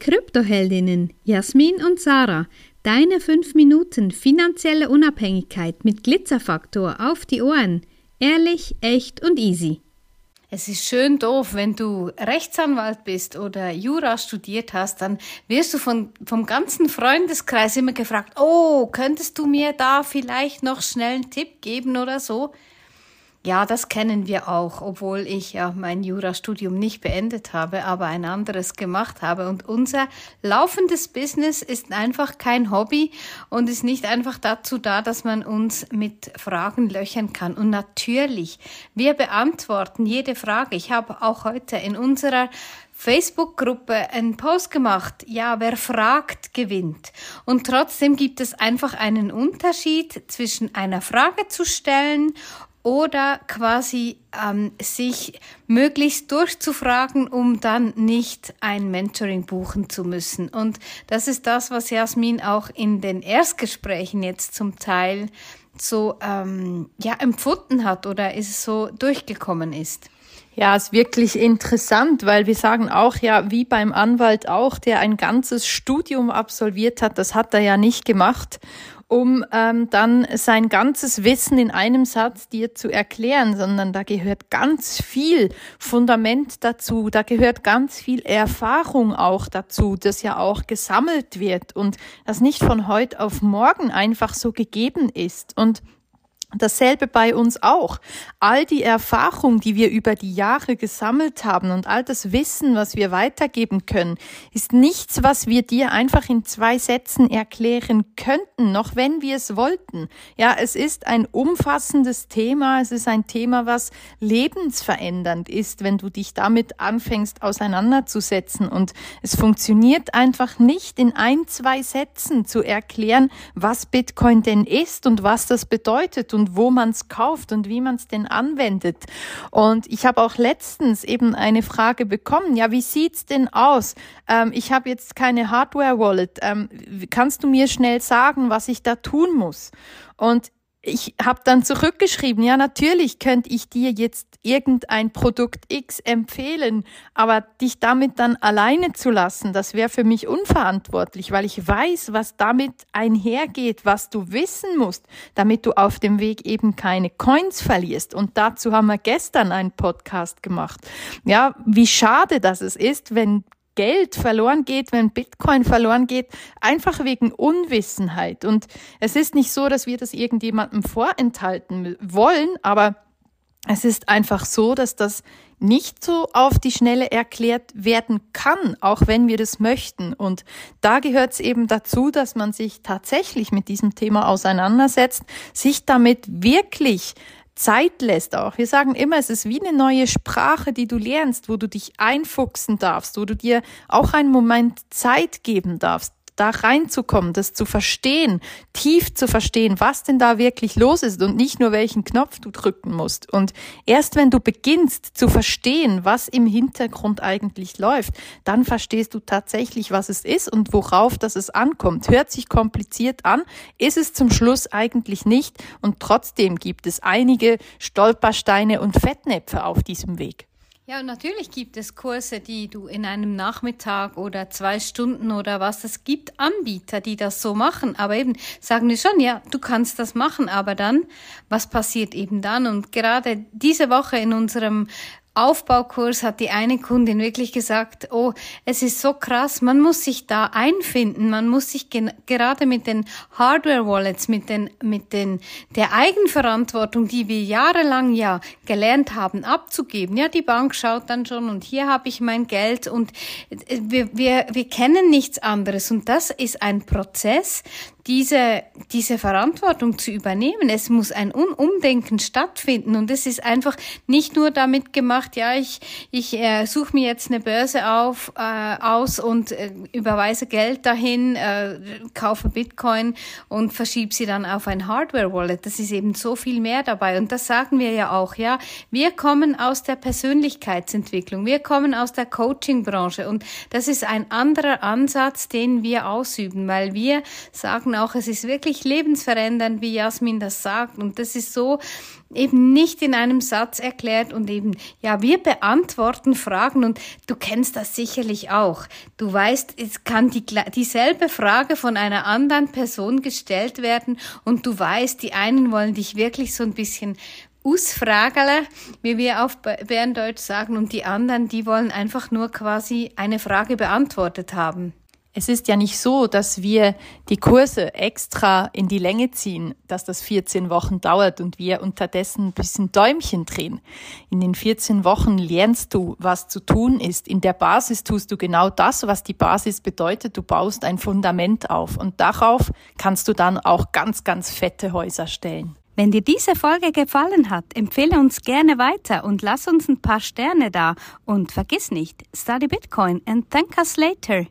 Kryptoheldinnen Jasmin und Sarah. Deine 5 Minuten finanzielle Unabhängigkeit mit Glitzerfaktor auf die Ohren. Ehrlich, echt und easy. Es ist schön doof, wenn du Rechtsanwalt bist oder Jura studiert hast, dann wirst du von, vom ganzen Freundeskreis immer gefragt, oh, könntest du mir da vielleicht noch schnell einen Tipp geben oder so? Ja, das kennen wir auch, obwohl ich ja mein Jurastudium nicht beendet habe, aber ein anderes gemacht habe. Und unser laufendes Business ist einfach kein Hobby und ist nicht einfach dazu da, dass man uns mit Fragen löchern kann. Und natürlich, wir beantworten jede Frage. Ich habe auch heute in unserer Facebook-Gruppe einen Post gemacht. Ja, wer fragt, gewinnt. Und trotzdem gibt es einfach einen Unterschied zwischen einer Frage zu stellen oder quasi ähm, sich möglichst durchzufragen, um dann nicht ein Mentoring buchen zu müssen. Und das ist das, was Jasmin auch in den Erstgesprächen jetzt zum Teil so ähm, ja empfunden hat oder ist so durchgekommen ist. Ja, ist wirklich interessant, weil wir sagen auch ja, wie beim Anwalt auch, der ein ganzes Studium absolviert hat, das hat er ja nicht gemacht um ähm, dann sein ganzes Wissen in einem Satz dir zu erklären, sondern da gehört ganz viel Fundament dazu, da gehört ganz viel Erfahrung auch dazu, das ja auch gesammelt wird und das nicht von heute auf morgen einfach so gegeben ist. Und Dasselbe bei uns auch. All die Erfahrung, die wir über die Jahre gesammelt haben und all das Wissen, was wir weitergeben können, ist nichts, was wir dir einfach in zwei Sätzen erklären könnten, noch wenn wir es wollten. Ja, es ist ein umfassendes Thema. Es ist ein Thema, was lebensverändernd ist, wenn du dich damit anfängst auseinanderzusetzen. Und es funktioniert einfach nicht in ein, zwei Sätzen zu erklären, was Bitcoin denn ist und was das bedeutet und wo man es kauft und wie man es denn anwendet. Und ich habe auch letztens eben eine Frage bekommen, ja, wie sieht's denn aus? Ähm, ich habe jetzt keine Hardware-Wallet. Ähm, kannst du mir schnell sagen, was ich da tun muss? Und ich habe dann zurückgeschrieben, ja, natürlich könnte ich dir jetzt irgendein Produkt X empfehlen, aber dich damit dann alleine zu lassen, das wäre für mich unverantwortlich, weil ich weiß, was damit einhergeht, was du wissen musst, damit du auf dem Weg eben keine Coins verlierst. Und dazu haben wir gestern einen Podcast gemacht. Ja, wie schade das es ist, wenn Geld verloren geht, wenn Bitcoin verloren geht, einfach wegen Unwissenheit. Und es ist nicht so, dass wir das irgendjemandem vorenthalten wollen, aber es ist einfach so, dass das nicht so auf die Schnelle erklärt werden kann, auch wenn wir das möchten. Und da gehört es eben dazu, dass man sich tatsächlich mit diesem Thema auseinandersetzt, sich damit wirklich Zeit lässt auch. Wir sagen immer, es ist wie eine neue Sprache, die du lernst, wo du dich einfuchsen darfst, wo du dir auch einen Moment Zeit geben darfst da reinzukommen, das zu verstehen, tief zu verstehen, was denn da wirklich los ist und nicht nur welchen Knopf du drücken musst. Und erst wenn du beginnst zu verstehen, was im Hintergrund eigentlich läuft, dann verstehst du tatsächlich, was es ist und worauf das es ankommt. Hört sich kompliziert an, ist es zum Schluss eigentlich nicht und trotzdem gibt es einige Stolpersteine und Fettnäpfe auf diesem Weg. Ja, und natürlich gibt es Kurse, die du in einem Nachmittag oder zwei Stunden oder was, es gibt Anbieter, die das so machen. Aber eben sagen wir schon, ja, du kannst das machen, aber dann, was passiert eben dann? Und gerade diese Woche in unserem Aufbaukurs hat die eine Kundin wirklich gesagt, oh, es ist so krass, man muss sich da einfinden, man muss sich gerade mit den Hardware Wallets, mit den, mit den, der Eigenverantwortung, die wir jahrelang ja gelernt haben, abzugeben. Ja, die Bank schaut dann schon und hier habe ich mein Geld und äh, wir, wir, wir kennen nichts anderes und das ist ein Prozess, diese, diese Verantwortung zu übernehmen. Es muss ein Umdenken stattfinden und es ist einfach nicht nur damit gemacht, ja, ich, ich äh, suche mir jetzt eine Börse auf, äh, aus und äh, überweise Geld dahin, äh, kaufe Bitcoin und verschiebe sie dann auf ein Hardware-Wallet. Das ist eben so viel mehr dabei und das sagen wir ja auch, ja. Wir kommen aus der Persönlichkeitsentwicklung, wir kommen aus der Coaching-Branche und das ist ein anderer Ansatz, den wir ausüben, weil wir sagen, sagen auch, es ist wirklich lebensverändernd, wie Jasmin das sagt. Und das ist so eben nicht in einem Satz erklärt und eben, ja, wir beantworten Fragen und du kennst das sicherlich auch. Du weißt, es kann die, dieselbe Frage von einer anderen Person gestellt werden und du weißt, die einen wollen dich wirklich so ein bisschen Ausfragele, wie wir auf Berndeutsch sagen, und die anderen, die wollen einfach nur quasi eine Frage beantwortet haben. Es ist ja nicht so, dass wir die Kurse extra in die Länge ziehen, dass das 14 Wochen dauert und wir unterdessen ein bisschen Däumchen drehen. In den 14 Wochen lernst du, was zu tun ist. In der Basis tust du genau das, was die Basis bedeutet. Du baust ein Fundament auf und darauf kannst du dann auch ganz, ganz fette Häuser stellen. Wenn dir diese Folge gefallen hat, empfehle uns gerne weiter und lass uns ein paar Sterne da. Und vergiss nicht, study Bitcoin and thank us later.